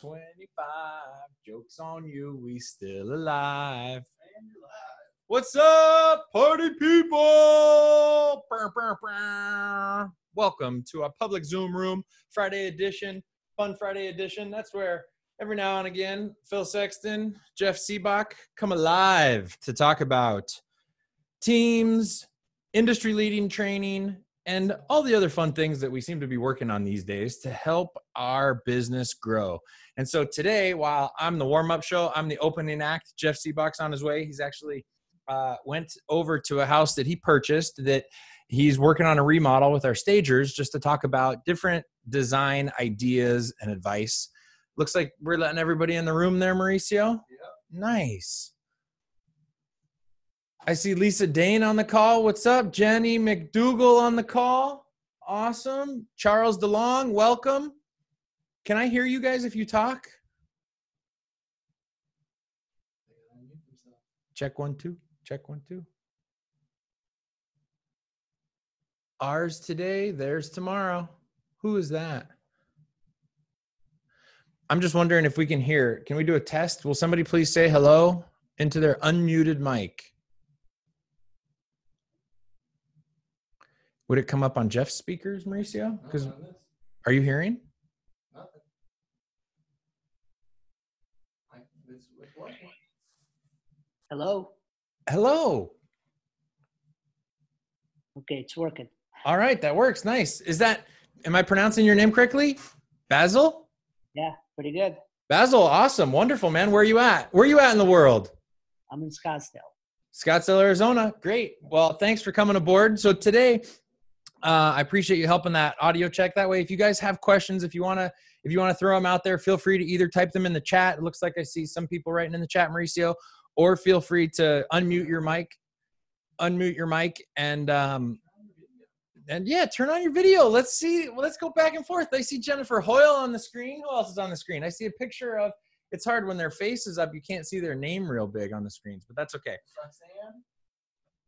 25. Joke's on you, we still alive. What's up, party people? Welcome to our public Zoom room, Friday edition, Fun Friday edition. That's where every now and again, Phil Sexton, Jeff Sibbach come alive to talk about teams, industry leading training, and all the other fun things that we seem to be working on these days to help our business grow. And so today, while I'm the warm up show, I'm the opening act. Jeff Sibbach's on his way. He's actually uh, went over to a house that he purchased that he's working on a remodel with our stagers just to talk about different design ideas and advice. Looks like we're letting everybody in the room there, Mauricio. Yep. Nice. I see Lisa Dane on the call. What's up? Jenny McDougal on the call. Awesome. Charles DeLong, welcome. Can I hear you guys if you talk? Check one, two. Check one, two. Ours today, theirs tomorrow. Who is that? I'm just wondering if we can hear. Can we do a test? Will somebody please say hello into their unmuted mic? Would it come up on Jeff's speakers, Mauricio? Because are you hearing? Nothing. I, it's, it's. Hello. Hello. Okay, it's working. All right, that works. Nice. Is that am I pronouncing your name correctly? Basil? Yeah, pretty good. Basil, awesome. Wonderful, man. Where are you at? Where are you at in the world? I'm in Scottsdale. Scottsdale, Arizona. Great. Well, thanks for coming aboard. So today, uh, I appreciate you helping that audio check. That way, if you guys have questions, if you want to, if you want to throw them out there, feel free to either type them in the chat. It looks like I see some people writing in the chat, Mauricio, or feel free to unmute your mic, unmute your mic, and um, and yeah, turn on your video. Let's see. Well, let's go back and forth. I see Jennifer Hoyle on the screen. Who else is on the screen? I see a picture of. It's hard when their face is up. You can't see their name real big on the screens, but that's okay.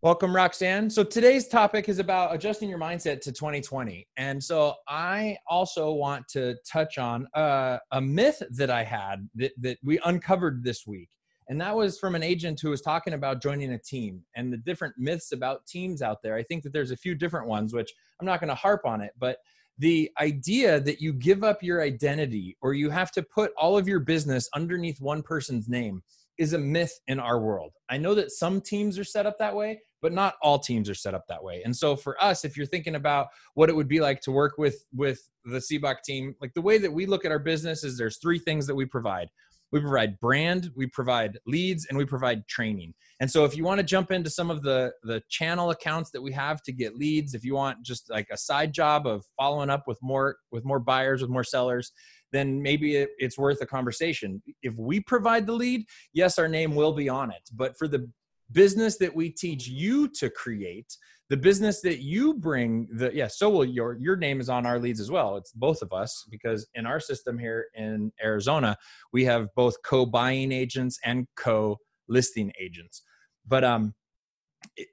Welcome, Roxanne. So today's topic is about adjusting your mindset to 2020. And so I also want to touch on uh, a myth that I had that, that we uncovered this week. And that was from an agent who was talking about joining a team and the different myths about teams out there. I think that there's a few different ones, which I'm not going to harp on it, but the idea that you give up your identity or you have to put all of your business underneath one person's name is a myth in our world. I know that some teams are set up that way, but not all teams are set up that way. And so for us, if you're thinking about what it would be like to work with with the Sibbach team, like the way that we look at our business is there's three things that we provide. We provide brand, we provide leads, and we provide training. And so if you want to jump into some of the the channel accounts that we have to get leads, if you want just like a side job of following up with more with more buyers, with more sellers, then maybe it, it's worth a conversation. If we provide the lead, yes, our name will be on it. But for the business that we teach you to create, the business that you bring, the yeah, so will your your name is on our leads as well. It's both of us because in our system here in Arizona, we have both co-buying agents and co-listing agents. But um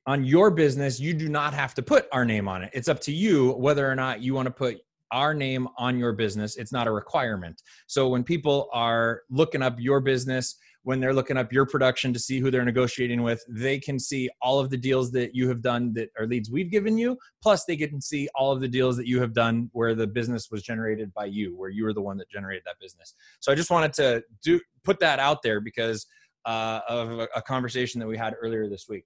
on your business, you do not have to put our name on it. It's up to you whether or not you want to put our name on your business. It's not a requirement. So when people are looking up your business, when they're looking up your production to see who they're negotiating with, they can see all of the deals that you have done that are leads we've given you. Plus, they can see all of the deals that you have done where the business was generated by you, where you were the one that generated that business. So I just wanted to do put that out there because uh, of a, a conversation that we had earlier this week.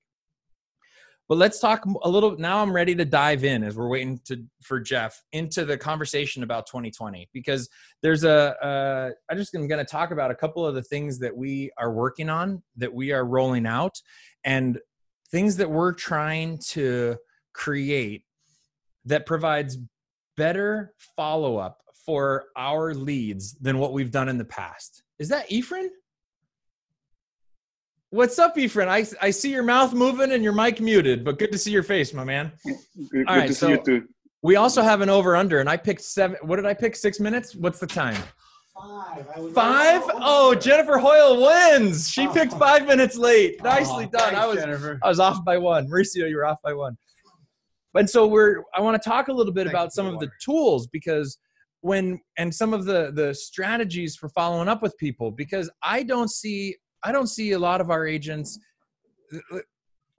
But let's talk a little. Now I'm ready to dive in as we're waiting to for Jeff into the conversation about 2020 because there's a. Uh, I just am going to talk about a couple of the things that we are working on that we are rolling out and things that we're trying to create that provides better follow up for our leads than what we've done in the past. Is that Ephraim? What's up, Ephraim? I, I see your mouth moving and your mic muted, but good to see your face, my man. Good, All good to so- see you too. We also have an over under, and I picked seven. What did I pick? Six minutes? What's the time? Five. I would Five? Oh, Jennifer Hoyle wins. She oh. picked five minutes late. Oh, Nicely Oh, done. I was Jennifer. I was off by one. Mauricio, you were off by one. And so we're I want to talk a little bit Thank about some of the the tools because when and some of the the strategies for following up with people because I don't see I don't see a lot of our agents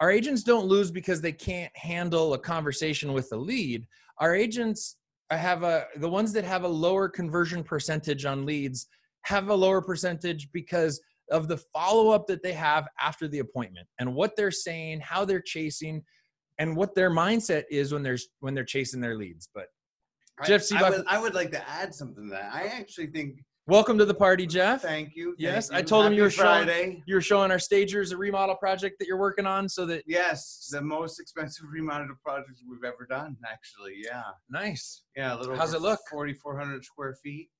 our agents don't lose because they can't handle a conversation with the lead. Our agents have a the ones that have a lower conversion percentage on leads have a lower percentage because of the follow up that they have after the appointment and what they're saying, how they're chasing, and what their mindset is when they're when they're chasing their leads. But I- Jeff I, would, I would like to add something to that. I actually think. Welcome to the party, Jeff. Thank you. thank Yes, I you. told him you were showing- You were showing our stagers a remodel project that you're working on, so that Yes, the most expensive remodel project we've ever done. Actually, yeah, nice. yeah. A little. How's it look? Forty four hundred square feet.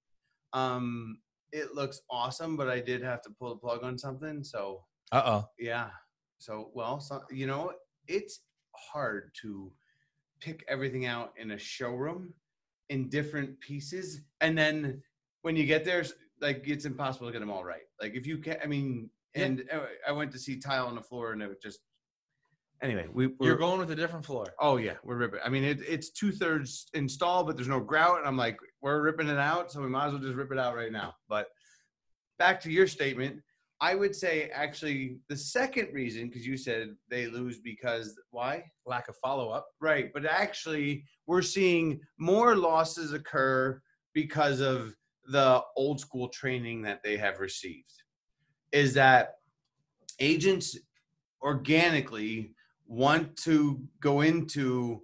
Um, it looks awesome, but I did have to pull the plug on something. So Uh oh. yeah. So well, so, you know, it's hard to pick everything out in a showroom in different pieces, and then when you get there, like it's impossible to get them all right. Like if you can't, I mean, and uh, I went to see tile on the floor, and it was just. Anyway, we we're, You're going with a different floor. Oh yeah, we're ripping. I mean, it, it's two thirds installed, but there's no grout, and I'm like, we're ripping it out, so we might as well just rip it out right now. But back to your statement, I would say actually the second reason, because you said they lose because why? Lack of follow up. Right, but actually we're seeing more losses occur because of the old school training that they have received. Is that agents organically want to go into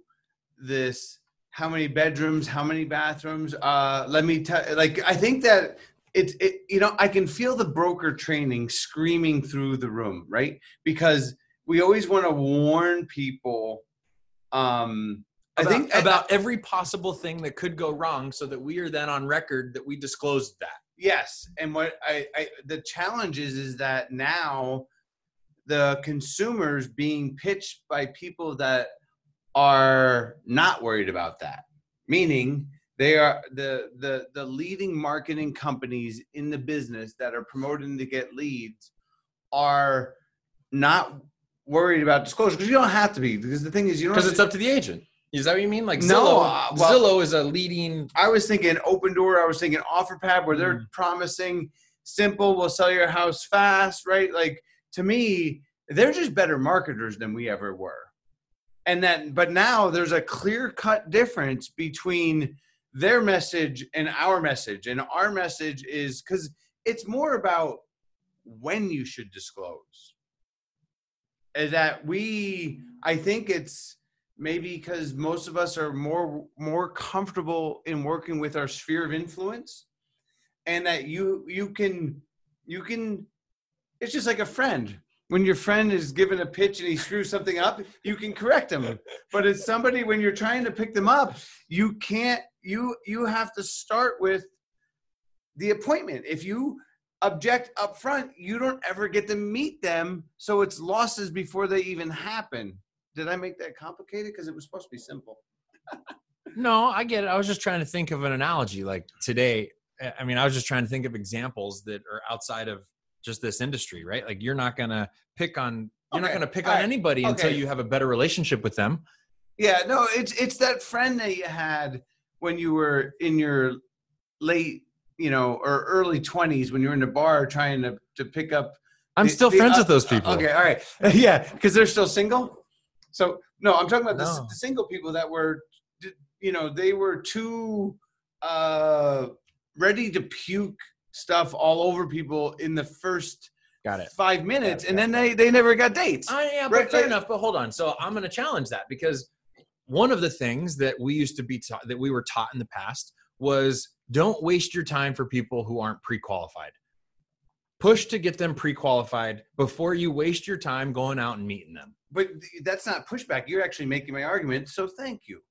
this how many bedrooms how many bathrooms uh let me tell like i think that it's it you know i can feel the broker training screaming through the room right because we always want to warn people um i About, think about every possible thing that could go wrong, so that we are then on record that we disclosed that. Yes, and what I, I the challenge is is that now the consumers being pitched by people that are not worried about that, meaning they are the the the leading marketing companies in the business that are promoting to get leads are not worried about disclosure because you don't have to be because the thing is you don't Because it's to- up to the agent. Is that what you mean? Like No, Zillow. uh, well- Zillow is a leading. I was thinking Opendoor. I was thinking Offerpad where they're Mm. promising simple, we'll sell your house fast, right? Like to me, they're just better marketers than we ever were. And that, but now there's a clear cut difference between their message and our message. And our message is because it's more about when you should disclose. Is that we, I think it's, maybe because most of us are more more comfortable in working with our sphere of influence and that you you can you can it's just like a friend. When your friend is given a pitch and he screws something up you can correct him. But it's somebody when you're trying to pick them up you can't you you have to start with the appointment. If you object up front you don't ever get to meet them so it's losses before they even happen did I make that complicated? Because it was supposed to be simple. No, I get it. I was just trying to think of an analogy. Like today, I- mean, I was just trying to think of examples that are outside of just this industry, right? Like you're not gonna pick on you're not gonna pick all on right, anybody until you have a better relationship with them. Yeah, no, it's it's that friend that you had when you were in your late, you know, or early twenties when you were in a bar trying to to pick up. I'm the- still the friends with those people. Okay, all right, yeah, because they're still single. So no, I'm talking about the, No. the single people that were, you know, they were too uh ready to puke stuff all over people in the first Got it. five minutes, it, and then they they never got dates. Oh, yeah, but Right, fair right. enough. But hold on. So I'm going to challenge that because one of the things that we used to be taught, that we were taught in the past, was don't waste your time for people who aren't pre-qualified. Push to get them pre-qualified before you waste your time going out and meeting them. but that's not pushback. You're actually making my argument. So thank you.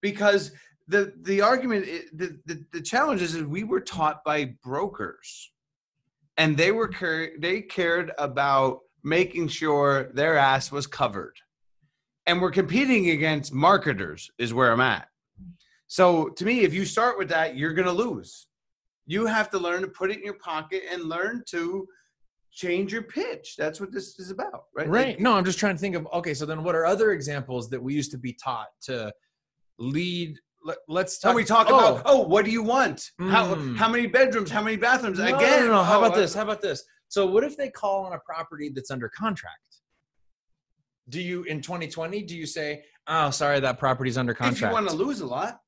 Because the the argument, the the, the challenge is, we were taught by brokers, and they were they cared about making sure their ass was covered, and we're competing against marketers. Is where I'm at. So to me, if you start with that, you're gonna lose. You have to learn to put it in your pocket and learn to change your pitch. That's what this is about, right? Right. Like, no, I'm just trying to think of okay, so then what are other examples that we used to be taught to lead let, us talk. we talk oh, about oh, what do you want? How Mm. how many bedrooms? How many bathrooms? No, Again, no, no, no. How oh, about uh, this? How about this? So, what if they call on a property that's under contract? Do you in 2020? Do you say, "Oh, sorry, that property's under contract"? If you want to lose a lot,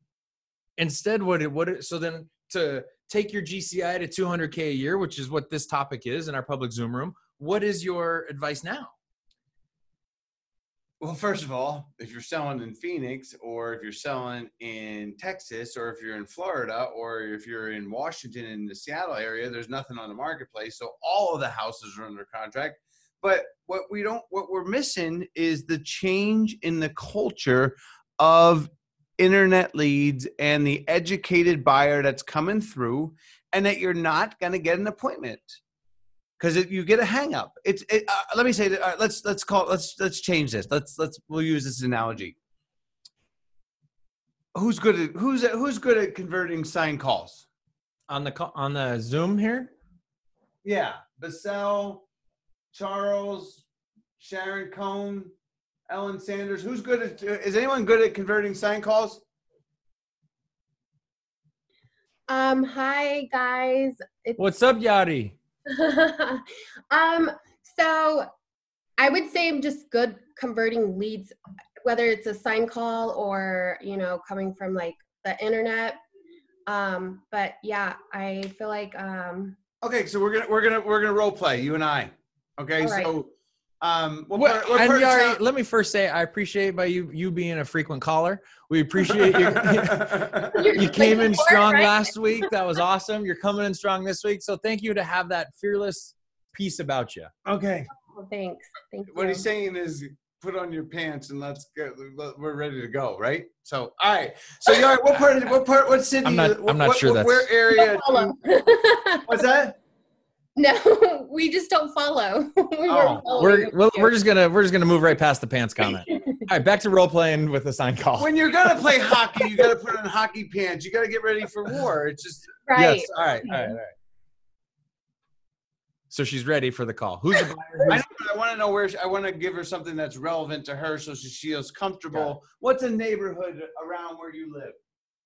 Instead, what it what it, so then to take your GCI to 200k a year, which is what this topic is in our public Zoom room. What is your advice now? well, first of all, if you're selling in Phoenix, or if you're selling in Texas, or if you're in Florida, or if you're in Washington in the Seattle area, there's nothing on the marketplace. So all of the houses are under contract. But what we don't, what we're missing is the change in the culture of internet leads and the educated buyer that's coming through, and that you're not going to get an appointment because you get a hang up. It's it, uh, let me say that uh, let's let's call let's let's change this. Let's let's we'll use this analogy. Who's good at who's at, who's good at converting sign calls? On the co- on the Zoom here, Yeah, Basel, Charles, Sharon Cohn, Ellen Sanders. Who's good at? Is anyone good at converting sign calls? Um, hi guys. It's, what's up, Yadi? um, so I would say I'm just good converting leads, whether it's a sign call or you know coming from like the internet. Um, but yeah, I feel like um, Okay, so we're gonna we're gonna we're gonna role play you and I. Okay, All right. so um, we'll Well, we'll and Yari, town- let me first say I appreciate by you you being a frequent caller. We appreciate you. You're you just came in strong right? last week. That was awesome. You're coming in strong this week. So thank you to have that fearless piece about you. okay. Oh, thanks. Thank you. What he's saying is put on your pants and let's go. We're ready to go, right? So, all right. So, Yari, what part? Of, what part? What city? I'm not- I'm not what- sure what- Where area? What's that? No, we just don't follow. we oh, we're, we're, we're just gonna we're just gonna move right past the pants comment. All right, back to role playing with the sign call. When you're gonna play hockey, you gotta put on hockey pants. You gotta get ready for war. It's just right. Yes. All right. All right. All right. So she's ready for the call. Who's the buyer? I, Who's- know, I want to know where she, I want to give her something that's relevant to her, so she feels Got comfortable. What's a neighborhood around where you live?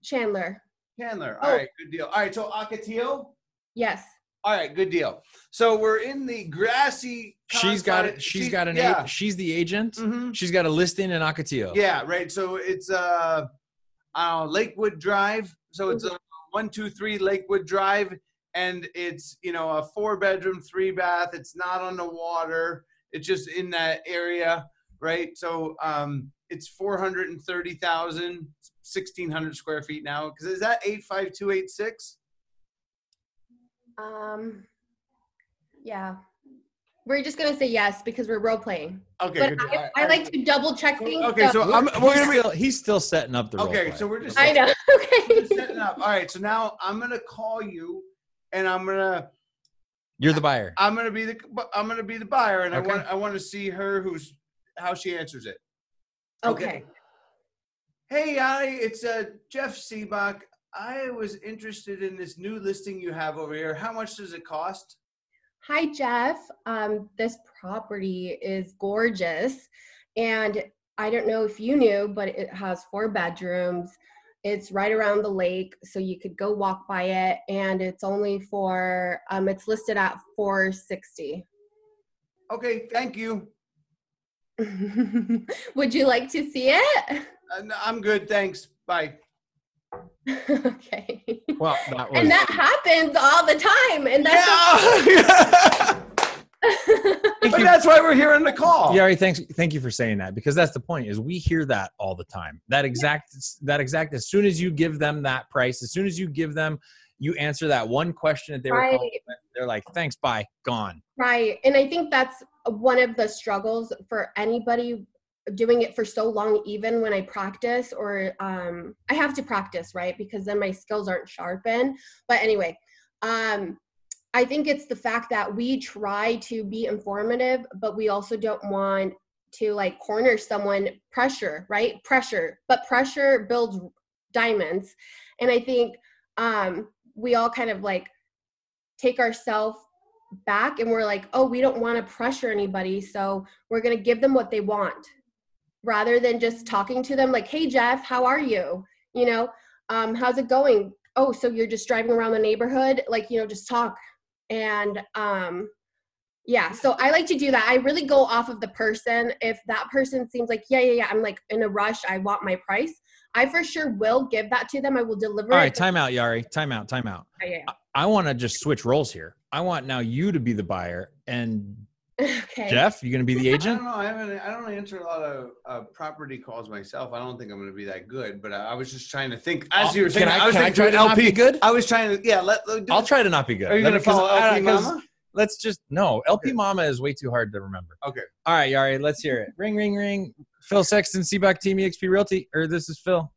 Chandler. Chandler. Oh. All Oh. right, good deal. All right, so Ocotillo. Yes. All right, good deal. So we're in the grassy. she's got it. She's she- got an. Yeah. a- she's the agent. Mhm. She's got a listing in Ocotillo. Yeah, right. So it's uh, uh Lakewood Drive. So it's a one two three Lakewood Drive, and it's you know a four bedroom, three bath. It's not on the water. It's just in that area, right? So um, it's four hundred and thirty thousand, sixteen hundred square feet now. Because is that eight five two eight six? Um, yeah. We're just gonna say yes because we're role playing. Okay. But good deal. I, I like to double check things. Okay, so I'm, He's we're gonna be still, he's still setting up the role okay. play. So we're just I know. Okay. just setting up. All right. So now I'm gonna call you, and I'm gonna You're the buyer. I'm gonna be the I'm gonna be the buyer, and Okay. I want I want to see her who's how she answers it. Okay. Hey, I it's uh, Jeff Sibbach. I was interested in this new listing you have over here. How much does it cost? Hi, Jeff. Um, this property is gorgeous. And I don't know if you knew, but it has four bedrooms. It's right around the lake, so you could go walk by it. And it's only for, um, it's listed at 460. Okay, thank you. Would you like to see it? Uh, no, I'm good, thanks. Bye. okay. Well, that was. and that happens all the time. And that's Yeah. Thank but that's why we're here on the call. Yari, thanks. Thank you for saying that because that's the point. Is we hear that all the time. That exact. That exact. As soon as you give them that price, as soon as you give them, you answer that one question that they were. Right. calling They're like, "Thanks, bye, gone." Right. And I think that's one of the struggles for anybody doing it for so long, even when I practice or um, I have to practice, right? Because then my skills aren't sharpened. But anyway, um, I think it's the fact that we try to be informative, but we also don't want to like corner someone pressure, right? Pressure, but pressure builds diamonds. And I think um, we all kind of like take ourselves back and we're like, oh, we don't want to pressure anybody. So we're going to give them what they want rather than just talking to them like, hey, Jeff, how are you? You know, um, how's it going? Oh, so you're just driving around the neighborhood, like you know, just talk. And um, yeah, so I like to do that. I really go off of the person. If that person seems like, yeah, yeah, yeah, I'm like in a rush. I want my price. I for sure will give that to them. I will deliver. All right, time out, Yari. Time out. Time out. Yeah, yeah, I want to just switch roles here. I want now you to be the buyer and. okay. Jeff, you going to be the agent? I agent? don't know. I haven't. I don't answer a lot of uh, property calls myself. I don't think I'm going to be that good. But I, I was just trying to think as you were saying. Can I, was can I try to not be good? I was trying to. Yeah. Let. let I'll try to not be good. Are you Let going me- to 'cause follow I- LP 'cause Mama? Let's just no. LP Okay. Mama is way too hard to remember. Okay. All right, Yari, let's hear it. Ring, ring, ring. Phil Sexton, Sibbach Team EXP Realty, or this is Phil.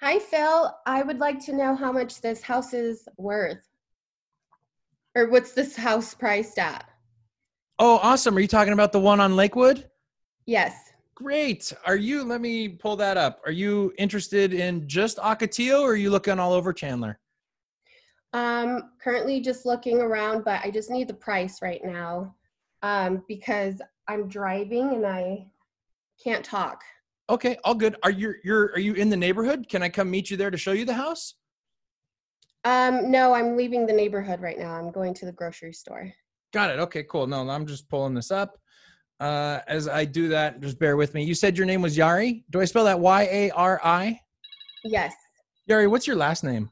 Hi, Phil. I would like to know how much this house is worth. Or what's this house priced at? Oh, awesome. Are you talking about the one on Lakewood? Yes. Great. Are you? Let me pull that up. Are you interested in just Ocotillo, or are you looking all over Chandler? Um, currently just looking around, but I just need the price right now. Um, because I'm driving and I can't talk. Okay, all good. Are you you're are you in the neighborhood? Can I come meet you there to show you the house? Um, no, I'm leaving the neighborhood right now. I'm going to the grocery store. Got it. Okay, cool. No, I'm just pulling this up. Uh, as I do that, just bear with me. You said your name was Yari. Do I spell that Y A R I? Yes. Yari, what's your last name?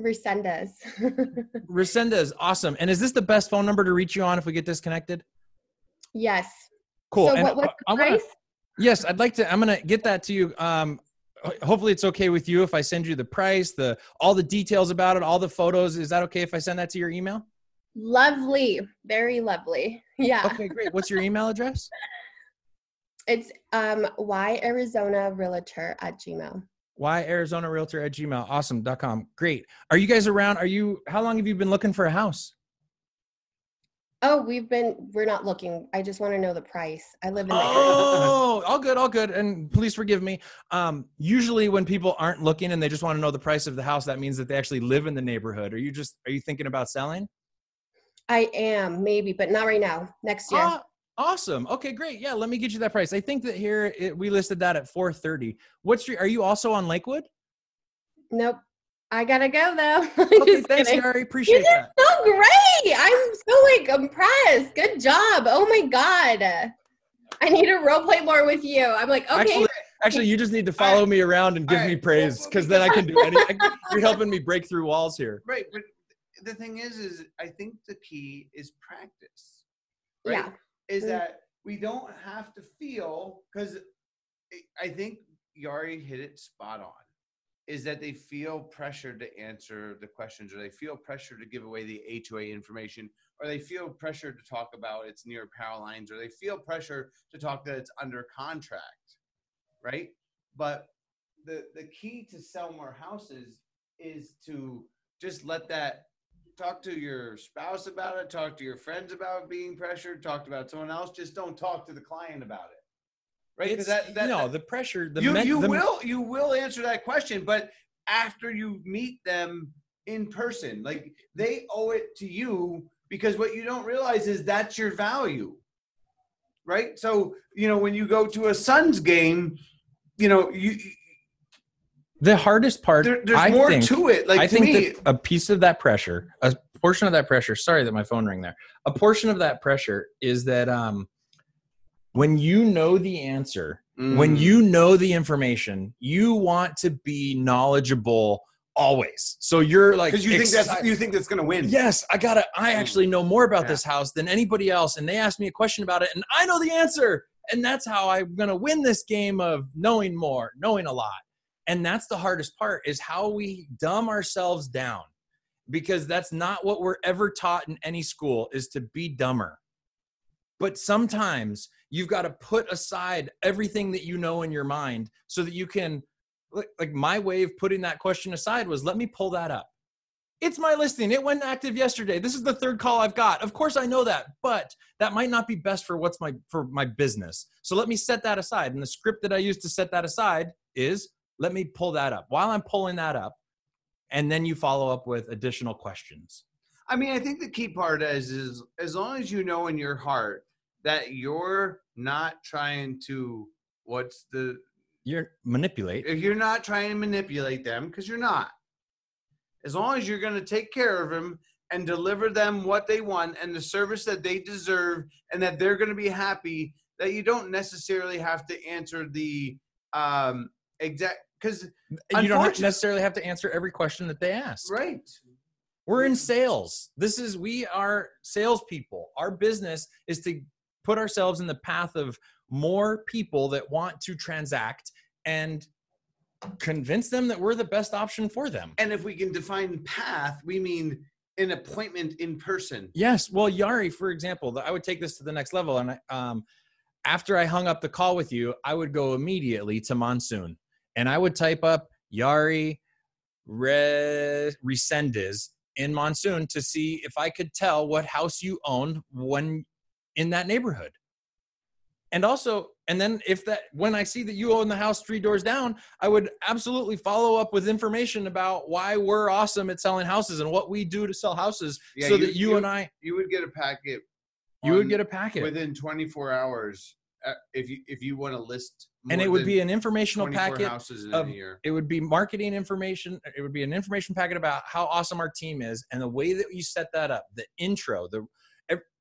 Resendez. Resendez. Awesome. And is this the best phone number to reach you on if we get disconnected? yes. Cool. So And what the price? Yes, I'd like to. I'm gonna get that to you. Um, hopefully, it's okay with you if I send you the price, the all the details about it, all the photos. Is that okay if I send that to your email? Lovely. Very lovely. Yeah. Okay, great. What's your email address? It's um y Arizona Realtor at Gmail. Y Arizona Realtor at Gmail. Awesome.com. Great. Are you guys around? Are you? How long have you been looking for a house? Oh, we've been we're not looking. I just want to know the price. I live in the. Oh, all good, all good. And please forgive me. Um, usually, when people aren't looking and they just want to know the price of the house, that means that they actually live in the neighborhood. Are you just? Are you thinking about selling? I am, maybe, but not right now. Next year. Ah, awesome. Okay, great. Yeah, let me get you that price. I think that here it, we listed that at 430. What's your? Are you also on Lakewood? Nope. I gotta go though. Okay, Just thanks, kidding. Gary. Appreciate that. You're so great. I'm so like impressed. Good job. Oh my god. I need to role play more with you. I'm like, okay. Actually, actually, you just need to follow me around and give All me praise because then I can do anything. You're helping me break through walls here. Right, but the thing is, is I think the key is practice. Right? yeah. Is Mm. that we don't have to feel because I think Yari hit it spot on. Is that they feel pressure to answer the questions, or they feel pressure to give away the A2A information, or they feel pressure to talk about it's near power lines, or they feel pressure to talk that it's under contract, right? But the the key to sell more houses is to just let that talk to your spouse about it, talk to your friends about being pressured, talk about someone else. Just don't talk to the client about it, right? It's, that, that, no, that- the pressure. The you men- you the- will you will answer that question, but after you meet them in person, like they owe it to you because what you don't realize is that's your value, right? So you know when you go to a Suns game, you know you The hardest part. there, there's I more think, to it. Like I to think me, that a piece of that pressure, a portion of that pressure. Sorry that my phone rang there. A portion of that pressure is that um, when you know the answer, when Mm. you know the information, you want to be knowledgeable always. So you're like because you think that's you think that's gonna win. Yes, I gotta. I actually know more about Yeah. this house than anybody else, and they asked me a question about it, and I know the answer, and that's how I'm gonna win this game of knowing more, knowing a lot, and that's the hardest part is how we dumb ourselves down, because that's not what we're ever taught in any school is to be dumber. But sometimes you've got to put aside everything that you know in your mind so that you can. Like, my way of putting that question aside was let me pull that up it's my listing. It went active yesterday. This is the third call I've got. Of course I know that, but that might not be best for what's my for my business. So let me set that aside. And the script that I use to set that aside is let me pull that up. While I'm pulling that up, and then you follow up with additional questions. I mean, I think the key part is is as long as you know in your heart that you're not trying to what's the You're manipulate. if you're not trying to manipulate them because you're not as long as you're going to take care of them and deliver them what they want and the service that they deserve and that they're going to be happy that you don't necessarily have to answer the um exact because you don't have Unfortunate- to necessarily have to answer every question that they ask. right We're in sales. This is we are salespeople. Our business is to put ourselves in the path of more people that want to transact and convince them that we're the best option for them. and if we can define path we mean an appointment in person Yes. Well, Yari, for example, I would take this to the next level. And I, um, after I hung up the call with you, I would go immediately to Monsoon and I would type up Yari Re- Resendez in Monsoon to see if I could tell what house you owned when in that neighborhood. And also, and then if that when I see that you own the house three doors down, I would absolutely follow up with information about why we're awesome at selling houses and what we do to sell houses Yeah, so you- that you, you- and I you would get a packet you would get a packet within 24 hours Uh, if you if you want to list and it would be an informational 24 packet houses in of- a year. it would be marketing information it would be an information packet about how awesome our team is and the way that you set that up the intro the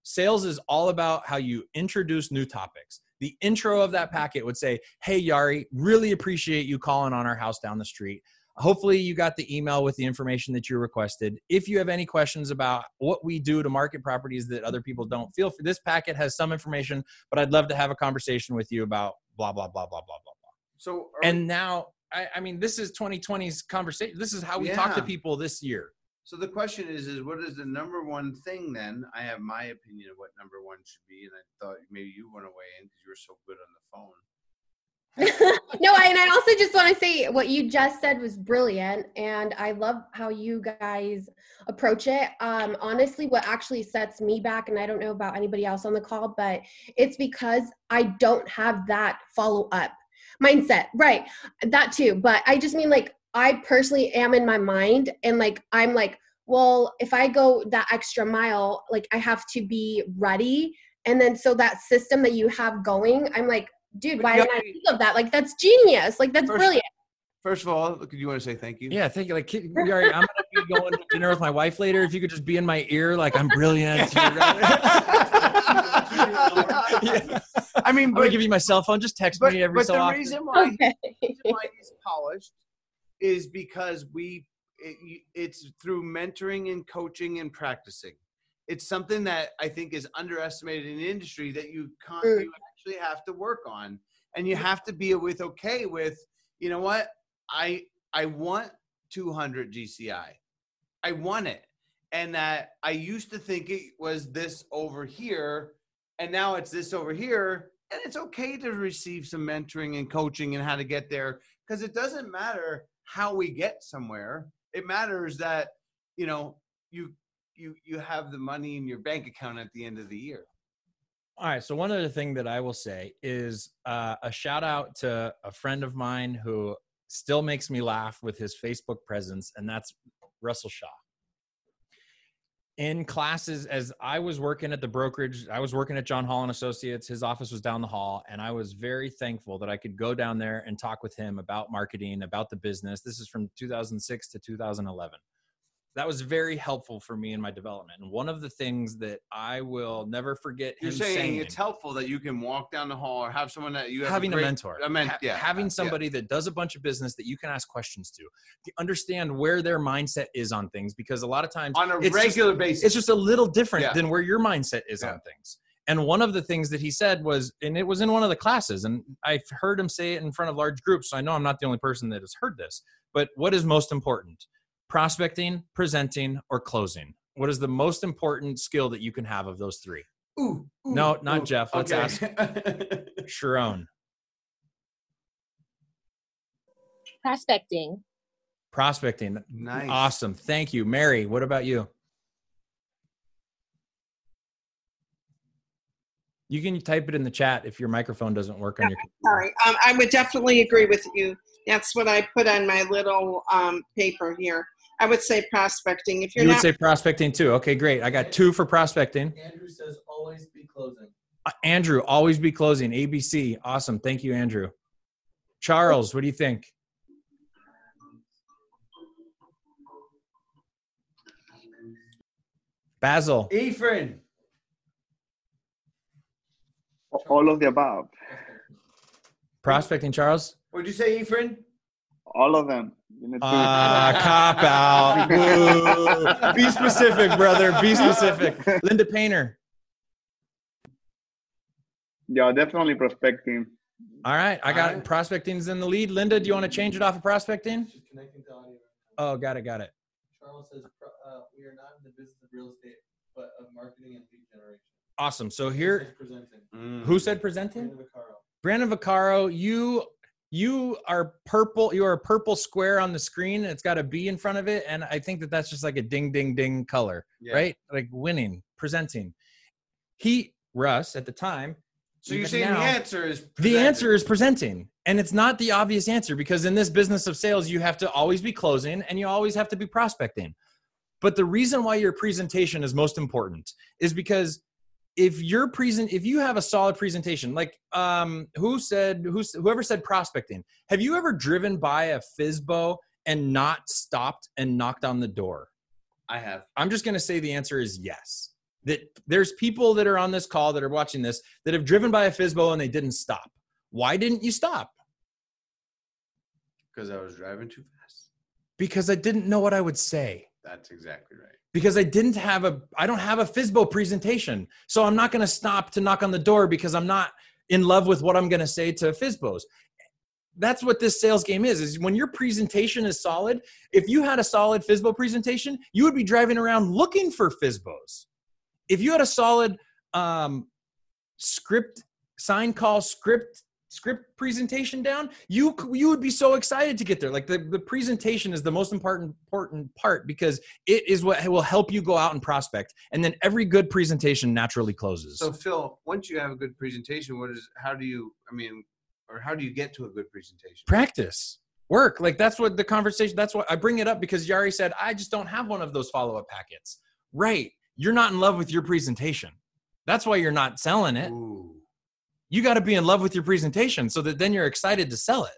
sales is all about how you introduce new topics. The intro of that packet would say hey yari really appreciate you calling on our house down the street hopefully you got the email with the information that you requested. If you have any questions about what we do to market properties that other people don't feel free this packet has some information but i'd love to have a conversation with you about blah blah blah blah blah blah blah. So and we- now I, I mean this is 2020's conversation this is how we talk to people this year. So the question is is what is the number one thing then? I have my opinion of what number one should be and i thought maybe you want to weigh in because you were so good on the phone no, I, and I also just want to say what you just said was brilliant, and I love how you guys approach it. Um, honestly, what actually sets me back, and I don't know about anybody else on the call, but it's because I don't have that follow up mindset. Right, that too. But I just mean like I personally am in my mind, and like I'm like, well, if I go that extra mile, like I have to be ready. And then so that system that you have going, I'm like, dude, But why you didn't I think of that? Like that's genius. Like that's First- brilliant. first of all do you want to say thank you yeah thank you like kid- Yari, i'm gonna be going to dinner with my wife later if you could just be in my ear like i'm brilliant Yeah. i mean i'm give you my cell phone just text but, me every but so the often reason why Okay. reason why he's polished is because we it, it's through mentoring and coaching and practicing it's something that i think is underestimated in the industry that you can't Mm. you actually have to work on. And you have to be with okay with you know what? I i want 200 gci i. Want it. And that i used to think it was this over here and now it's this over here and it's okay to receive some mentoring and coaching and how to get there because it doesn't matter how we get somewhere. It matters that you know you you you have the money in your bank account at the end of the year All right. So one other thing that I will say is uh, a shout out to a friend of mine who still makes me laugh with his Facebook presence, and that's Russell Shaw. In classes, as I was working at the brokerage, I was working at John Hall and Associates. His office was down the hall, and I was very thankful that I could go down there and talk with him about marketing, about the business. This is from 2006 to 2011 that was very helpful for me in my development. And one of the things that I will never forget you're him saying, saying, it's helpful that you can walk down the hall or have someone that you have having a, great- mentor, a men- Ha- yeah, having yeah. somebody that does a bunch of business that you can ask questions to, to understand where their mindset is on things. Because a lot of times on a it's just- regular basis it's just a little different Yeah. than where your mindset is Yeah. on things. And one of the things that he said was, and it was in one of the classes, and I've heard him say it in front of large groups, so I know I'm not the only person that has heard this. But what is most important? Prospecting, presenting, or closing? What is the most important skill that you can have of those three? ooh, ooh, No, not ooh. Jeff. Let's ask. Sharon. prospecting Prospecting. nice Awesome. Thank you. Mary, what about you? You can type it in the chat if your microphone doesn't work on your computer. Sorry, um, I would definitely agree with you. That's what I put on my little um, paper here. I would say prospecting. If you're You would not, say prospecting too. Okay, great. I got two for prospecting. Andrew says always be closing. Uh, Andrew, always be closing. ABC. Awesome. Thank you, Andrew. Charles, what do you think? Basil, Ephraim. All of the above. prospecting Charles? What'd you say, Ephraim? All of them. You need to- Ah, cop out. Be specific, brother. Be specific. Linda Painter. yeah, definitely prospecting. All right, I got All right. prospecting's in the lead. Linda, do you want to change it off of prospecting? She's connecting to audio. Oh, got it, got it. Charles says, uh, we are not in the business of real estate, but of marketing and lead generation. Awesome. So This here, is Presenting. Mm. who said presenting? Brandon Vaccaro. Brandon Vaccaro, you you are purple. You are a purple square on the screen. And it's got a B in front of it, and I think that that's just like a ding, ding, ding color, Yeah. right? Like winning, presenting. He Russ at the time. So you're saying now- the answer is The answer is presenting. And it's not the obvious answer because in this business of sales, you have to always be closing and you always have to be prospecting. But the reason why your presentation is most important is because if your present if you have a solid presentation, like um who said who's whoever said prospecting, have you ever driven by a FISBO and not stopped and knocked on the door? I have. I'm just going to say the answer is yes. That there's people that are on this call that are watching this that have driven by a FISBO and they didn't stop. Why didn't you stop? Because I was driving too fast. Because I didn't know what I would say. That's exactly right. Because I didn't have a I don't have a FISBO presentation. So I'm not going to stop to knock on the door because I'm not in love with what I'm going to say to FISBOs. That's what this sales game is is when your presentation is solid, if you had a solid FISBO presentation, you would be driving around looking for FISBOs. If you had a solid um, script sign call script script presentation down you you would be so excited to get there. Like the, the presentation is the most important important part because it is what will help you go out and prospect. And then every good presentation naturally closes. So Phil, once you have a good presentation, what is how do you I mean or how do you get to a good presentation? practice. Work. Like that's what the conversation that's what i bring it up because yari said i just don't have one of those follow-up packets. Right. You're not in love with your presentation. That's why you're not selling it. Ooh. You got to be in love with your presentation so that then you're excited to sell it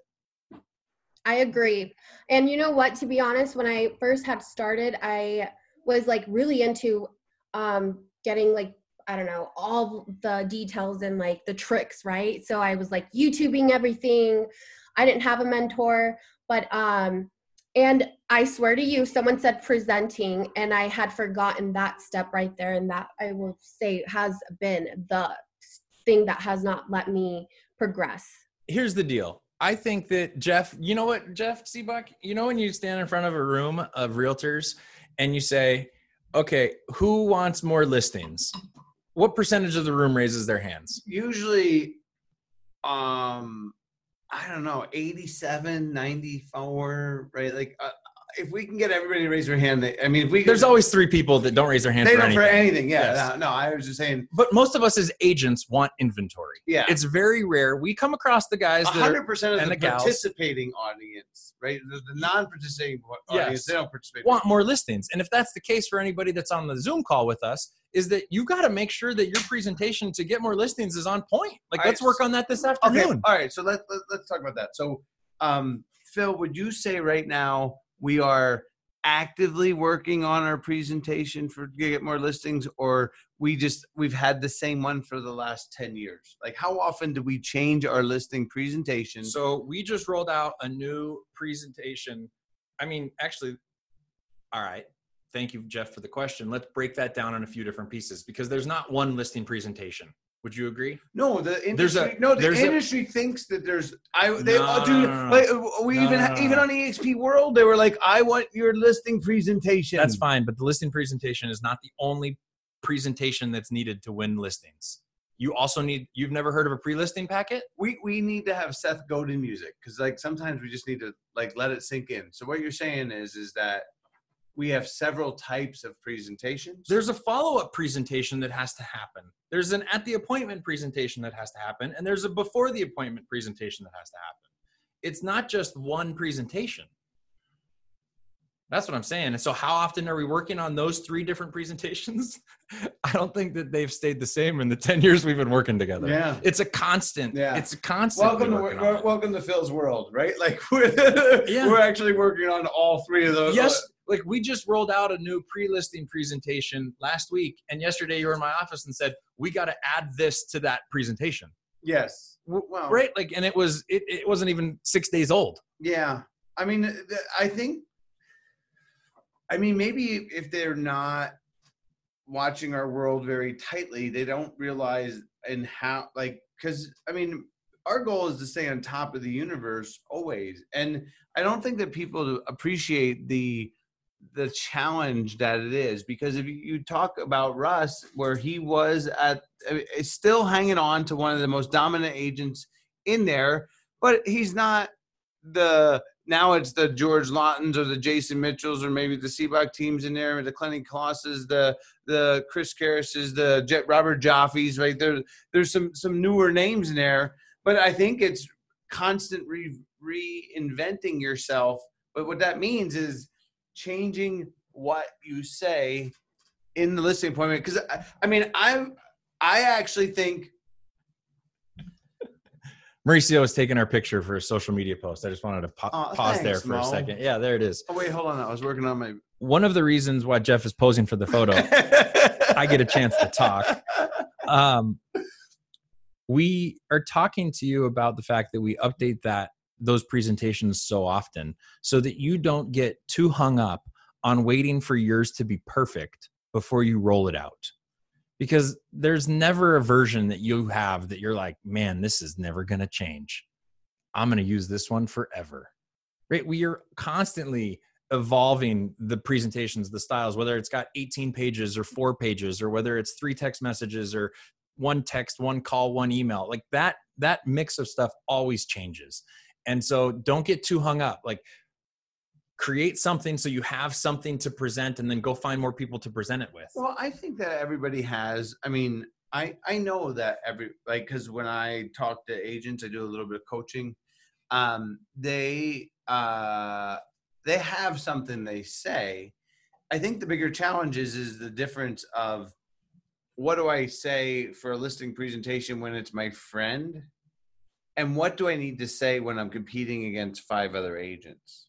I agree. And you know what? To be honest, when I first had started, I was like really into um, getting like, I don't know, all the details and like the tricks, right? So I was like YouTubing everything. I didn't have a mentor, but, um, and I swear to you, someone said presenting, and I had forgotten that step right there. And that I will say has been the thing that has not let me progress. here's the deal. I think that Jeff, you know what, Jeff Sibbach, you know when you stand in front of a room of realtors and you say, "Okay, who wants more listings?" What percentage of the room raises their hands? Usually um I don't know, 87, 94, right? Like uh, if we can get everybody to raise their hand, they, I mean, if we There's always three people that don't raise their hand they for don't anything. for anything. Yeah, Yes. no, no, I was just saying, But most of us as agents want inventory. yeah, It's very rare. We come across the guys hundred percent of the, the participating audience, right? The, the non-participating audience, Yes. they don't participate. want more listings. And if that's the case for anybody that's on the Zoom call with us, is that you got to make sure that your presentation to get more listings is on point. Like, All let's right. work on that this afternoon. Okay, all right. So let, let let's talk about that. So, um, Phil, would you say right now we are actively working on our presentation for to get more listings, or we just we've had the same one for the last ten years? Like, how often do we change our listing presentation? So we just rolled out a new presentation. I mean, actually, all right. Thank you, Jeff, for the question. Let's break that down in a few different pieces because there's not one listing presentation. Would you agree? no, the There's a- industry. no, the there's a- industry thinks that there's. I they No, do. no, no. Like, we even even on EXP World, they were like, "I want your listing presentation." That's fine, but the listing presentation is not the only presentation that's needed to win listings. You also need. You've never heard of a pre-listing packet? we we need to have Seth Godin music because like sometimes we just need to like let it sink in. So what you're saying is is that we have several types of presentations. There's a follow-up presentation that has to happen. There's an at the appointment presentation that has to happen, and there's a before the appointment presentation that has to happen. It's not just one presentation. That's what I'm saying. And so, how often are we working on those three different presentations? I don't think that they've stayed the same in the 10 years we've been working together. Yeah. It's a constant. Yeah. It's a constant. Welcome to working on wel- it. welcome to Phil's world, right? Like we're Yeah. we're actually working on all three of those. Yes, like we just rolled out a new pre-listing presentation last week, and yesterday you were in my office and said we got to add this to that presentation, Yes. Right? Like, and it was it, it wasn't even six days old. Yeah. I mean, I think, I mean, maybe if they're not watching our world very tightly, they don't realize and how, like, because, I mean, our goal is to stay on top of the universe always. And I don't think that people appreciate the, the challenge that it is because if you- talk about Russ, where he was at, still hanging on to one of the most dominant agents in there, but he's not the now it's the George Lawtons or the Jason Mitchells or maybe the Sibbach teams in there, the Clenny Klosses, the the Chris Karrases, the Jet Robert Joffeys, right there. There's some some newer names in there, but I think it's constant re, reinventing yourself. But what that means is changing what you say in the listing appointment. Because I, I mean, I I actually think Mauricio is taking our picture for a social media post. I just wanted to Aw, pause there thanks, for a second. Yeah, there it is. Oh wait, hold on. I was working on my. One of the reasons why Jeff is posing for the photo, I get a chance to talk. Um, we are talking to you about the fact that we update that those presentations so often so that you don't get too hung up on waiting for yours to be perfect before you roll it out. Because there's never a version that you have that you're like man this is never going to change. I'm going to use this one forever. Right? We are constantly evolving the presentations the styles whether it's got 18 pages or four pages or whether it's three text messages or one text one call one email like that that mix of stuff always changes and so don't get too hung up like create something so you have something to present and then go find more people to present it with Well, I think that everybody has. I mean, I I know that every like because when I talk to agents, I do a little bit of coaching. Um, they uh they have something they say. I think the bigger challenge is is the difference of what do I say for a listing presentation when it's my friend, and what do I need to say when I'm competing against five other agents,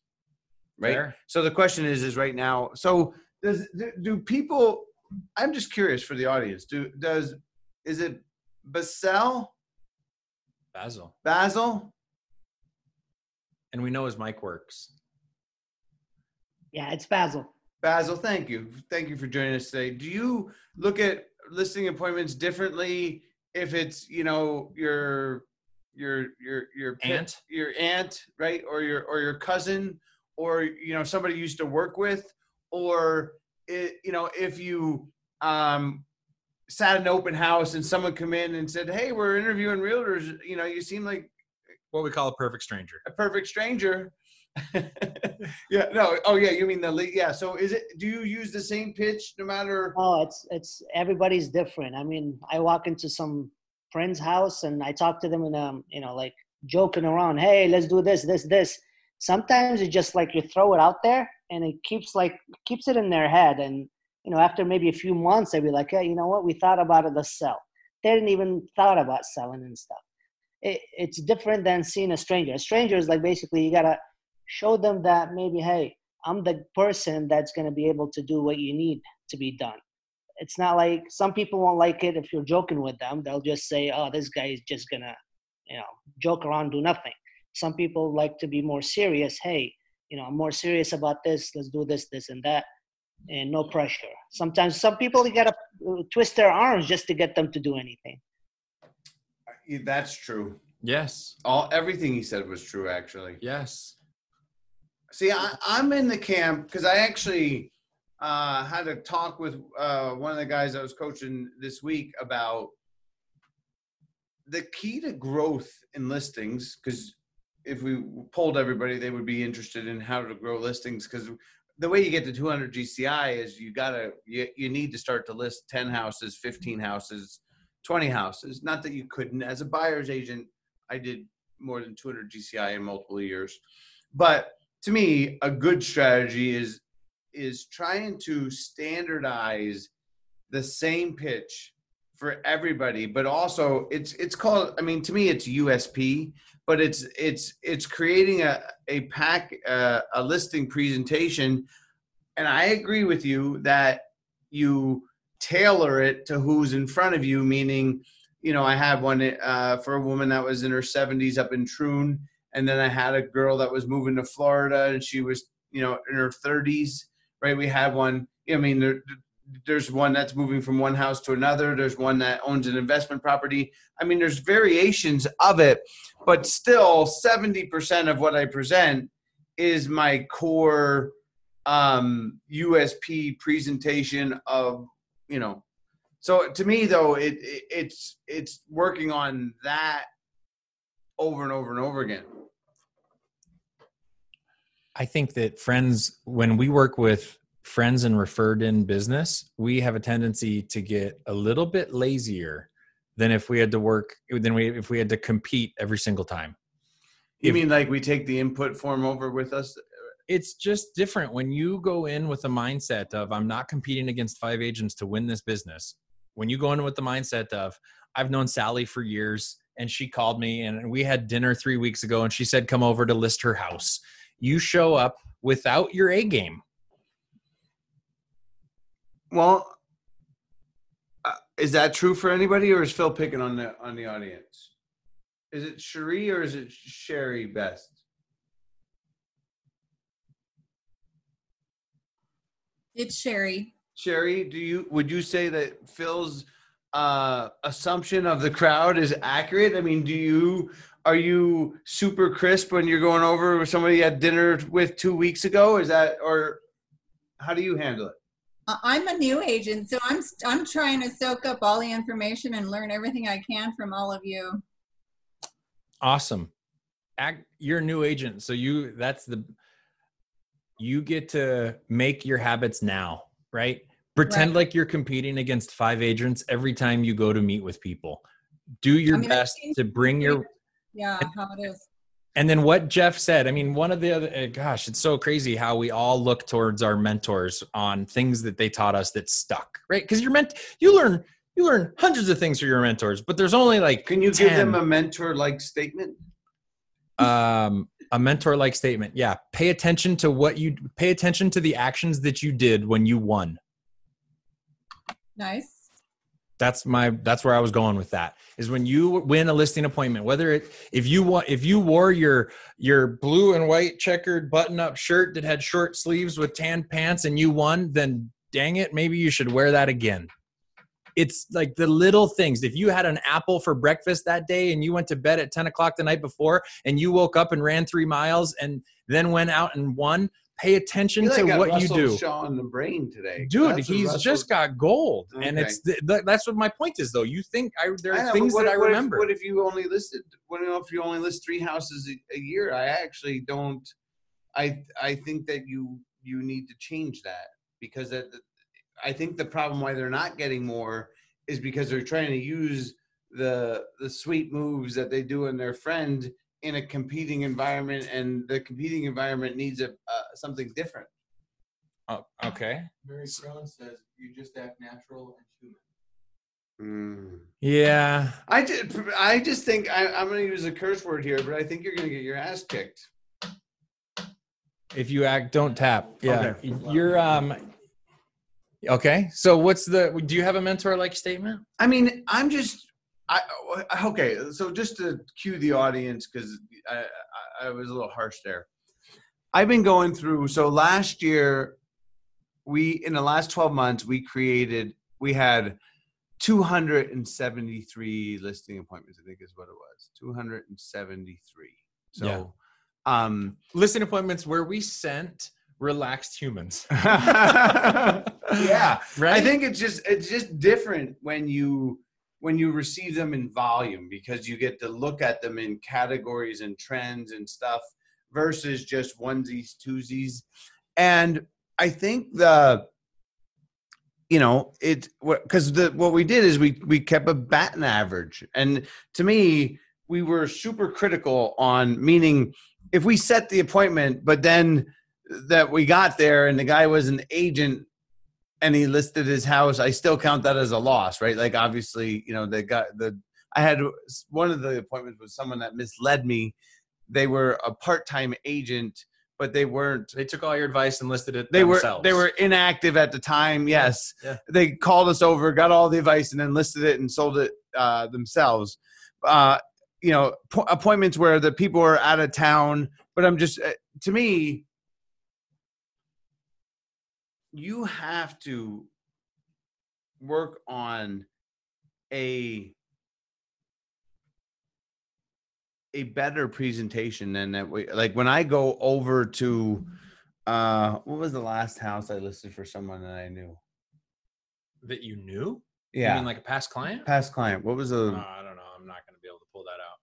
right? Fair. So the question is, is right now. So does do, do people? I'm just curious for the audience. Do does is it Basel basil Basil? and we know his mic works Yeah, it's Basil. Basil, thank you, thank you for joining us today. Do you look at listing appointments differently if it's you know your your your your pet- Aunt? your aunt, right, or your or your cousin, or you know somebody you used to work with, or it, you know if you um sat in an open house and someone come in and said, "Hey, we're interviewing realtors," you know, you seem like what we call a perfect stranger a perfect stranger. yeah, no. Oh, yeah. You mean the lead? Yeah. So, is it? Do you use the same pitch no matter? Oh, it's it's everybody's different. I mean, I walk into some friend's house and I talk to them and um, you know, like joking around. Hey, let's do this, this, this. Sometimes it's just like you throw it out there and it keeps like keeps it in their head. And you know, after maybe a few months, they'd be like, hey, you know what? We thought about it. Let's sell. They didn't even thought about selling and stuff. It, it's different than seeing a stranger. A stranger is like basically you gotta show them that maybe, hey, I'm the person that's gonna be able to do what you need to be done. It's not like some people won't like it if you're joking with them. They'll just say, "Oh, this guy is just gonna, you know, joke around, do nothing." Some people like to be more serious. Hey, you know, I'm more serious about this. Let's do this, this, and that, and no pressure. Sometimes some people you gotta uh, twist their arms just to get them to do anything. That's true. yes All everything he said was true. Actually, yes see, I, I'm in the camp because I actually uh, had a talk with uh, one of the guys I was coaching this week about the key to growth in listings. Because if we polled everybody, they would be interested in how to grow listings. Because the way you get to 200 GCI is you gotta you, you need to start to list 10 houses, 15 houses, 20 houses. Not that you couldn't. As a buyer's agent, I did more than 200 GCI in multiple years. But to me, a good strategy is is trying to standardize the same pitch for everybody but also it's it's called i mean to me it's usp but it's it's it's creating a a pack uh, a listing presentation. And i agree with you that you tailor it to who's in front of you meaning you know i had one uh, for a woman that was in her 70s up in troon and then i had a girl that was moving to florida and she was you know in her 30s right? We have one i mean there, there's one that's moving from one house to another. There's one that owns an investment property. I mean there's variations of it but still 70% of what i present is my core um usp presentation of you know. So to me though it, it it's it's working on that over and over and over again I think that friends, when we work with friends and referred in business, we have a tendency to get a little bit lazier than if we had to work than we if we had to compete every single time. you If- mean like we take the input form over with us It's just different when you go in with a mindset of I'm not competing against five agents to win this business. When you go in with the mindset of I've known Sally for years and she called me and we had dinner 3 weeks ago and she said come over to list her house. You show up without your A game. Well, uh, is that true for anybody, or is Phil picking on the on the audience? Is it Cherie or is it Sherry best? It's Sherry. Sherry, do you would you say that Phil's uh, assumption of the crowd is accurate? I mean, do you are you super crisp when you're going over with somebody you had dinner with two weeks ago? Is that or how do you handle it? I- I'm a new agent, so I'm I'm trying to soak up all the information and learn everything I can from all of you. Awesome. Act, you're a new agent, so you that's the you get to make your habits now, right? Pretend Right. like you're competing against five agents every time you go to meet with people. Do your I mean, best to bring your Yeah, how it is. and then what Jeff said. I mean, one of the other uh, gosh, it's so crazy how we all look towards our mentors on things that they taught us that stuck, right? Because you're meant you learn you learn hundreds of things from your mentors, but there's only like Can you give them a mentor like statement? um a mentor like statement yeah pay attention to what you pay attention to the actions that you did when you won Nice. that's my that's where i was going with that is when you win a listing appointment whether it if you want if you wore your your blue and white checkered button up shirt that had short sleeves with tan pants and you won then dang it maybe you should wear that again it's like the little things if you had an apple for breakfast that day and you went to bed at 10 o'clock the night before and you woke up and ran three miles and then went out and won pay attention to I what Russell you do Shaw in the brain today, dude That's he's just got gold and it's th- th- that's what my point is though you think i there I are know, things that i if- what if- remember What if you only listed? What if you only list three houses a, a year? I actually don't. I I think that you you need to change that because that I think the problem why they're not getting more is because they're trying to use the the sweet moves that they do in their friend in a competing environment, and the competing environment needs a uh, something different. oh, okay Mary Crown says you just act natural and human. Mm. yeah I just, I just think I, I'm going to use a curse word here, but I think you're going to get your ass kicked. if you act don't tap yeah Okay. you're um okay so what's the do you have a mentor like statement I mean, I'm just, I okay. So just to cue the audience, because I, I, I was a little harsh there. I've been going through. So last year, we in the last 12 months, we created, we had 273 listing appointments. I think is what it was. 273. So, Yeah. um, listing appointments where we sent relaxed humans yeah. right I think it's just it's just different when you when you receive them in volume because you get to look at them in categories and trends and stuff versus just onesies, twosies. And I think the you know it because the what we did is we we kept a batting average and to me we were super critical on meaning if we set the appointment but then that we got there and the guy was an agent and he listed his house, I still count that as a loss, right? Like obviously, you know, they got the I had one of the appointments with someone that misled me. They were a part-time agent, but they weren't They took all your advice and listed it. they were they were inactive at the time yes Yeah. they called us over got all the advice and then listed it and sold it uh, themselves uh, you know po- appointments where the people are out of town but i'm just uh, to me you have to work on a a better presentation than that we like when i go over to uh what was the last house i listed for someone that i knew that you knew. You yeah mean like a past client? past client what was the Uh, I don't know. I'm not going to be able to pull that out.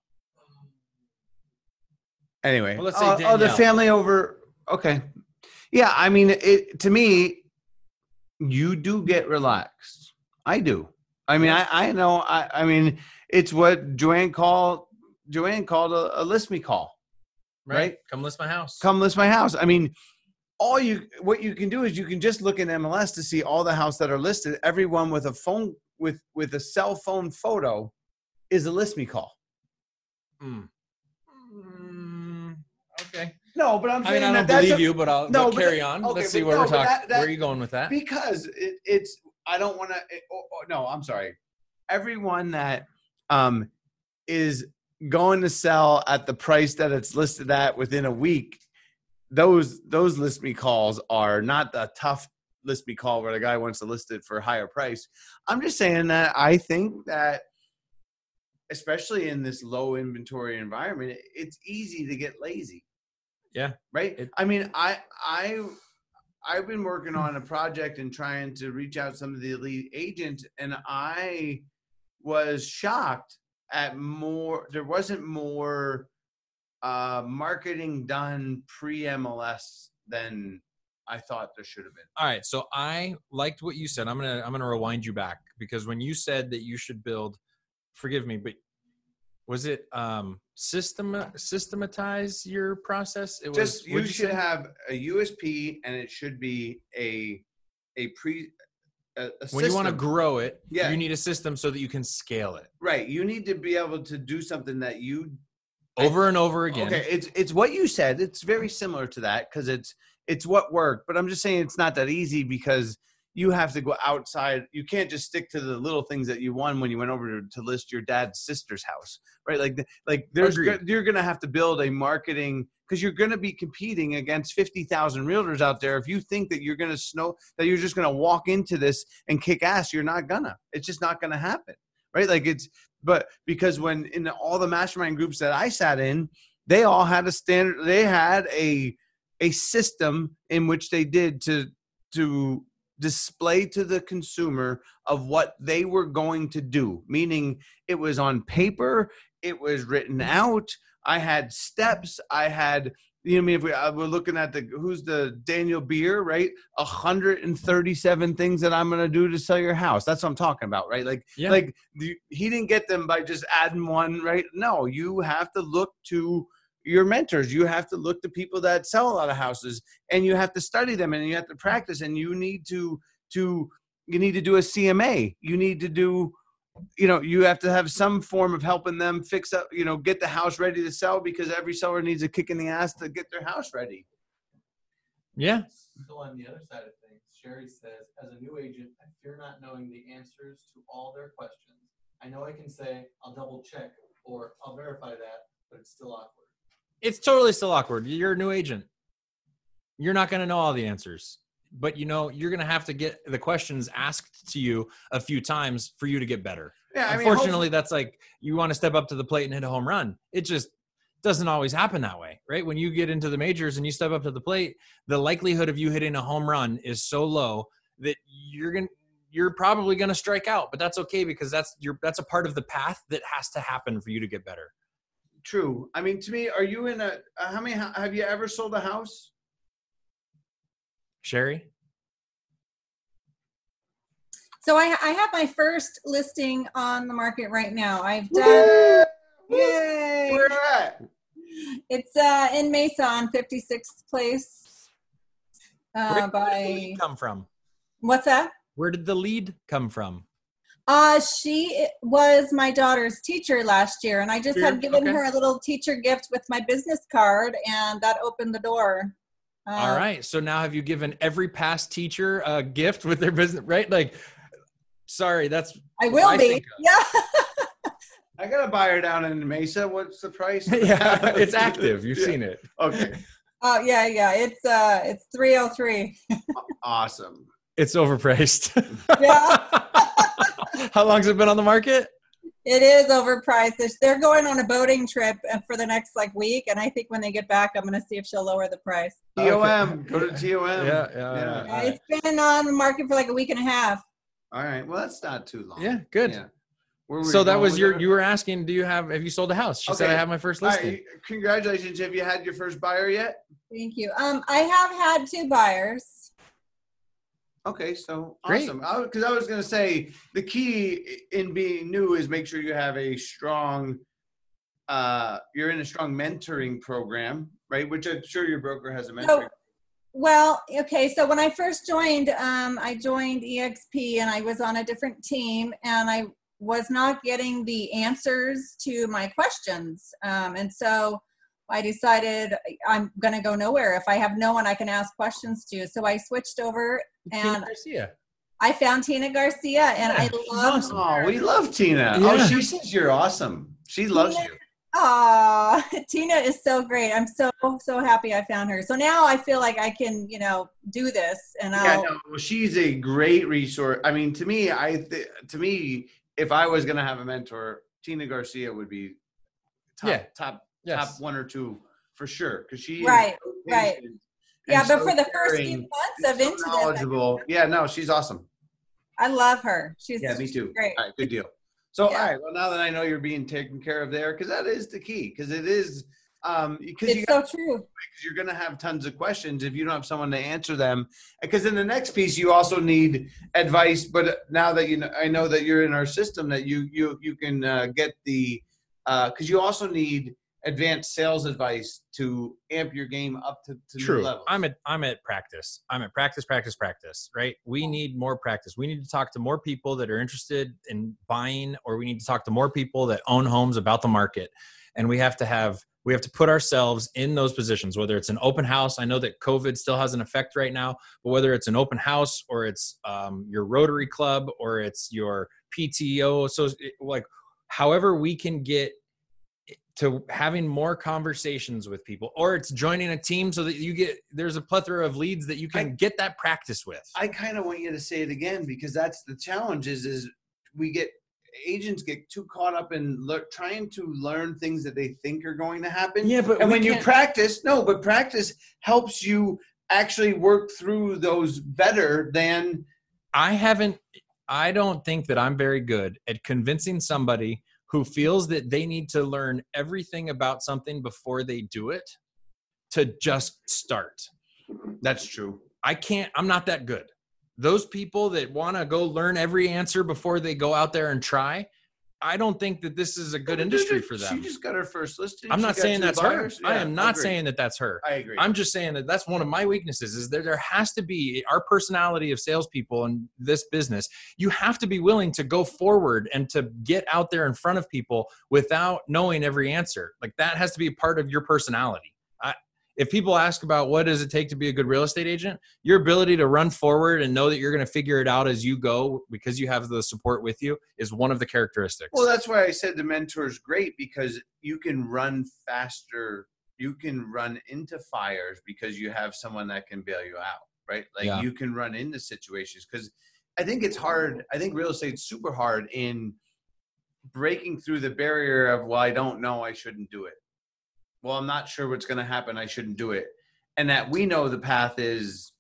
anyway Well, let's say oh, oh, the family over okay yeah i mean it to me you do get relaxed i do i mean i i know i i mean it's what joanne called joanne called a, a list me call Right. Come list my house. come list my house. I mean, all you what you can do is you can just look in MLS to see all the houses that are listed. Everyone with a phone with with a cell phone photo is a list me call. Mm. Mm, okay. No, but I'm I saying mean, I don't believe a- you, but I'll No, but carry on. okay, Let's see where no, we're talking. that- that- where are you going with that? because it, it's I don't want to. Oh, oh, no, I'm sorry. Everyone that um is going to sell at the price that it's listed at within a week, those those list me calls are not the tough list me call where the guy wants to list it for a higher price. I'm just saying that I think that especially in this low inventory environment, it's easy to get lazy. Yeah. Right? It- I mean, I I I've been working on a project and trying to reach out some of the elite agents, and I was shocked at more. There wasn't more uh, marketing done pre MLS than I thought there should have been. All right, so I liked what you said. I'm gonna I'm gonna rewind you back because when you said that you should build, forgive me, but was it um system systematize your process? It was Just you should say? have a USP, and it should be a a pre. A, a when you want to grow it, Yeah. you need a system so that you can scale it right, you need to be able to do something that you over and over again. Okay, it's it's what you said. It's very similar to that because it's it's what worked. But I'm just saying it's not that easy because you have to go outside. You can't just stick to the little things that you won when you went over to, to list your dad's sister's house, right? Like like there's Agreed. you're gonna have to build a marketing because you're gonna be competing against fifty thousand realtors out there. If you think that you're gonna snow that you're just gonna walk into this and kick ass, you're not gonna. It's just not gonna happen, right? Like it's but because when in all the mastermind groups that I sat in, they all had a standard they had a a system in which they did to to display to the consumer of what they were going to do meaning it was on paper it was written out i had steps i had you know, I mean, if we, uh, we're looking at the who's the Daniel Beer, right? 137 things that I'm going to do to sell your house. That's what I'm talking about, right? Like, Yeah. like the, he didn't get them by just adding one, right? No, you have to look to your mentors. You have to look to people that sell a lot of houses, and you have to study them, and you have to practice, and you need to to you need to do a CMA. You need to do you know you have to have some form of helping them fix up you know get the house ready to sell because every seller needs a kick in the ass to get their house ready Yeah. So on the other side of things, Sherry says, as a new agent, I fear not knowing the answers to all their questions. I know I can say, I'll double check or I'll verify that, but it's still awkward. It's totally still awkward. You're a new agent. You're not going to know all the answers, but you know you're going to have to get the questions asked to you a few times for you to get better. yeah Unfortunately, that's like you want to step up to the plate and hit a home run. It just doesn't always happen that way, right? When you get into the majors and you step up to the plate, the likelihood of you hitting a home run is so low that you're going to you're probably going to strike out, but that's okay because that's your that's a part of the path that has to happen for you to get better. True i mean to me are you in a uh, how many have you ever sold a house Sherry? So I, I have my first listing on the market right now. I've done. Yay! where at It's uh, in Mesa on 56th Place. uh, Where did the lead come from? what's that? Where did the lead come from? Uh, she was my daughter's teacher last year, and I just Sure, had given okay. her a little teacher gift with my business card, and that opened the door. Uh, All right. So now have you given every past teacher a gift with their business, right? Like, sorry, that's I will I be. Yeah. I got a buyer down in Mesa. What's the price? yeah, it's active. You've Yeah. seen it. Okay, Oh yeah, yeah. It's uh, it's three oh three. awesome. It's overpriced. Yeah. How long's it been on the market? It is overpriced. They're- They're going on a boating trip uh, for the next like week, and I think when they get back, I'm going to see if she'll lower the price. TOM. Go to TOM. Yeah, yeah, Yeah. yeah. Uh, It's been on the market for like a week and a half. All right. Well, that's not too long. Yeah, good. Yeah. Where were So that was your. that? You were asking, do you have? Have you sold a house? She said I have my first All listing. right, congratulations. Have you had your first buyer yet? Thank you. Um, I have had two buyers. Okay, so Great. awesome. Because I, was going to say the key in being new is make sure you have a strong. Uh, you're in a strong mentoring program, right? Which I'm sure your broker has a mentoring. So, well, okay. So when I first joined, um, I joined EXP, and I was on a different team, and I was not getting the answers to my questions, um, and so I decided I'm going to go nowhere if I have no one I can ask questions to. So I switched over, Tina and Garcia. I found Tina Garcia, and I Yeah, she's love awesome. Oh, we love Tina. Oh, yeah. Oh, she says you're awesome. She loves Tina- you. Aw, Tina is so great. I'm so so happy I found her. So now I feel like I can, you know, do this, and Yeah, I'll. no, well, she's a great resource. I mean, to me, I th- to me, if I was gonna have a mentor, Tina Garcia would be top Yeah. top Yes. top one or two for sure because she is Right, so right. Yeah, but so for the first few months of so into this, knowledgeable. Yeah, no, she's awesome. I love her. She's Yeah, me too. great. All right, good deal. So, Yeah. all right, well, now that I know you're being taken care of there, because that is the key, because it is, um, because It's so true. because you're going to have tons of questions if you don't have someone to answer them. Because in the next piece, you also need advice. But now that you know, I know that you're in our system, that you you you can uh, get the because you also need advanced sales advice to amp your game up to, to new True. levels. I'm at I'm at practice. I'm at practice, practice, practice. Right. We need more practice. We need to talk to more people that are interested in buying, or we need to talk to more people that own homes about the market. And we have to have we have to put ourselves in those positions. Whether it's an open house, I know that COVID still has an effect right now, but whether it's an open house or it's um, your Rotary Club or it's your PTO, so like however we can get to having more conversations with people or it's joining a team so that you get there's a plethora of leads that you can get that practice with I kind of want you to say it again because that's the challenge. Is is we get agents get too caught up in le- trying to learn things that they think are going to happen. yeah but and when you practice no but practice helps you actually work through those better than i haven't i don't think that i'm very good at convincing somebody who feels that they need to learn everything about something before they do it to just start that's true I can't, I'm not that good. Those people that want to go learn every answer before they go out there and try, I don't think that this is a good industry for them. she just got her first listing I'm not saying that's her. buyers. I am not agree. saying that that's her. i agree I'm just saying that that's one of my weaknesses is that there has to be our personality of salespeople in this business. You have to be willing to go forward and to get out there in front of people without knowing every answer. Like that has to be a part of your personality. If people ask about what does it take to be a good real estate agent, your ability to run forward and know that you're going to figure it out as you go because you have the support with you is one of the characteristics. well that's why i said the mentor is great because you can run faster you can run into fires because you have someone that can bail you out right like Yeah. you can run into situations because i think it's hard i think real estate's super hard in breaking through the barrier of well i don't know i shouldn't do it well i'm not sure what's going to happen i shouldn't do it and that we know the path is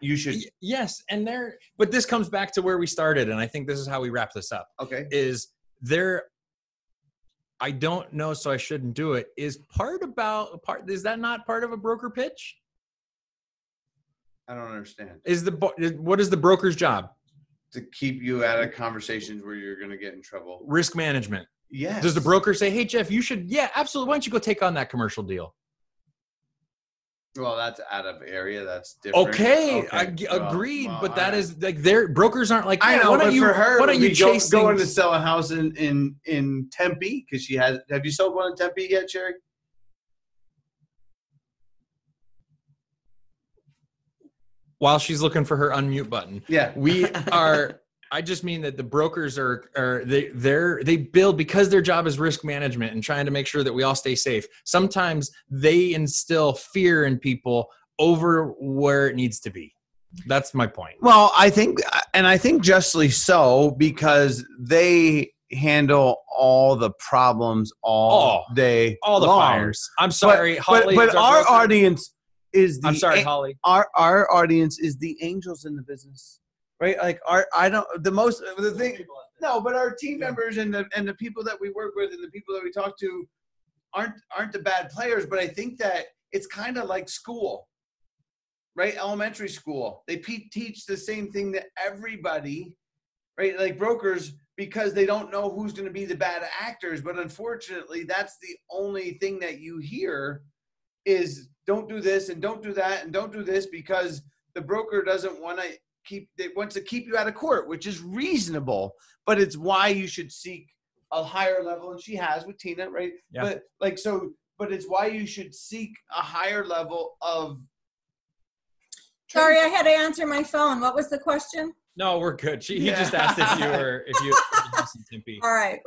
you should yes, and there but this comes back to where we started and I think this is how we wrap this up. okay is there I don't know so I shouldn't do it is part about part is that not part of a broker pitch? i don't understand Is the what is the broker's job? to keep you out of conversations where you're going to get in trouble Risk management. Yes Does the broker say, "Hey Jeff, you should yeah, absolutely. Why don't you go take on that commercial deal?" Well, that's out of area. That's different. Okay, I g- well, agreed, well, but that is like their brokers aren't like. I know, Why don't you? for her, why don't you be go- going to sell a house in in in Tempe because she has. Have you sold one in Tempe yet, Sherry? while she's looking for her unmute button? Yeah, we are i just mean that the brokers are are they they're they build because their job is risk management and trying to make sure that we all stay safe. Sometimes they instill fear in people over where it needs to be. That's my point. Well, I think, and I think justly so, because they handle all the problems all Oh, day, all the long. fires. I'm sorry but, holly but, but our broker. audience is the i'm sorry holly. our our audience is the angels in the business, right? Like our I don't the most the thing. No, but our team members and the and the people that we work with and the people that we talk to aren't aren't the bad players. But I think that it's kind of like school, right? Elementary school. They pe- teach the same thing to everybody, right? Like brokers because they don't know who's going to be the bad actors. But unfortunately, that's the only thing that you hear is don't do this and don't do that and don't do this because the broker doesn't want to keep it wants to keep you out of court which is reasonable but it's why you should seek a higher level and she has with tina right Yeah. but like so but it's why you should seek a higher level of Sorry, I had to answer my phone. What was the question? no we're good she, he Yeah. just asked if you were if you if you listened to All right.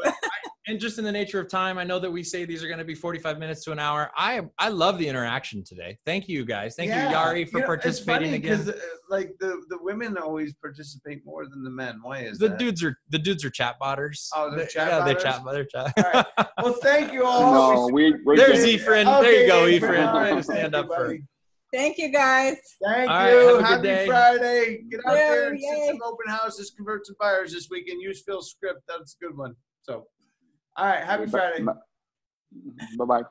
And just in the nature of time i know that we say these are going to be 45 minutes to an hour i i love the interaction today thank you guys thank Yeah. you yari for You know, participating it's funny again 'cause, uh, like the the women always participate more than the men why is the that? dudes are the dudes are chat botters. Oh, they're They- chat yeah, they're botters? chat. They're chat. All well thank you all No, we we're There's good. Ephraim. There you go, Okay, Ephraim. all right, stand thank up you, for- buddy. Thank you, guys. Thank All right, you. have a good Happy day. Friday. Get out there and Yay. see some open houses, convert some buyers this weekend. Use Phil's script. That's a good one. So, all right. Happy Friday. Bye bye.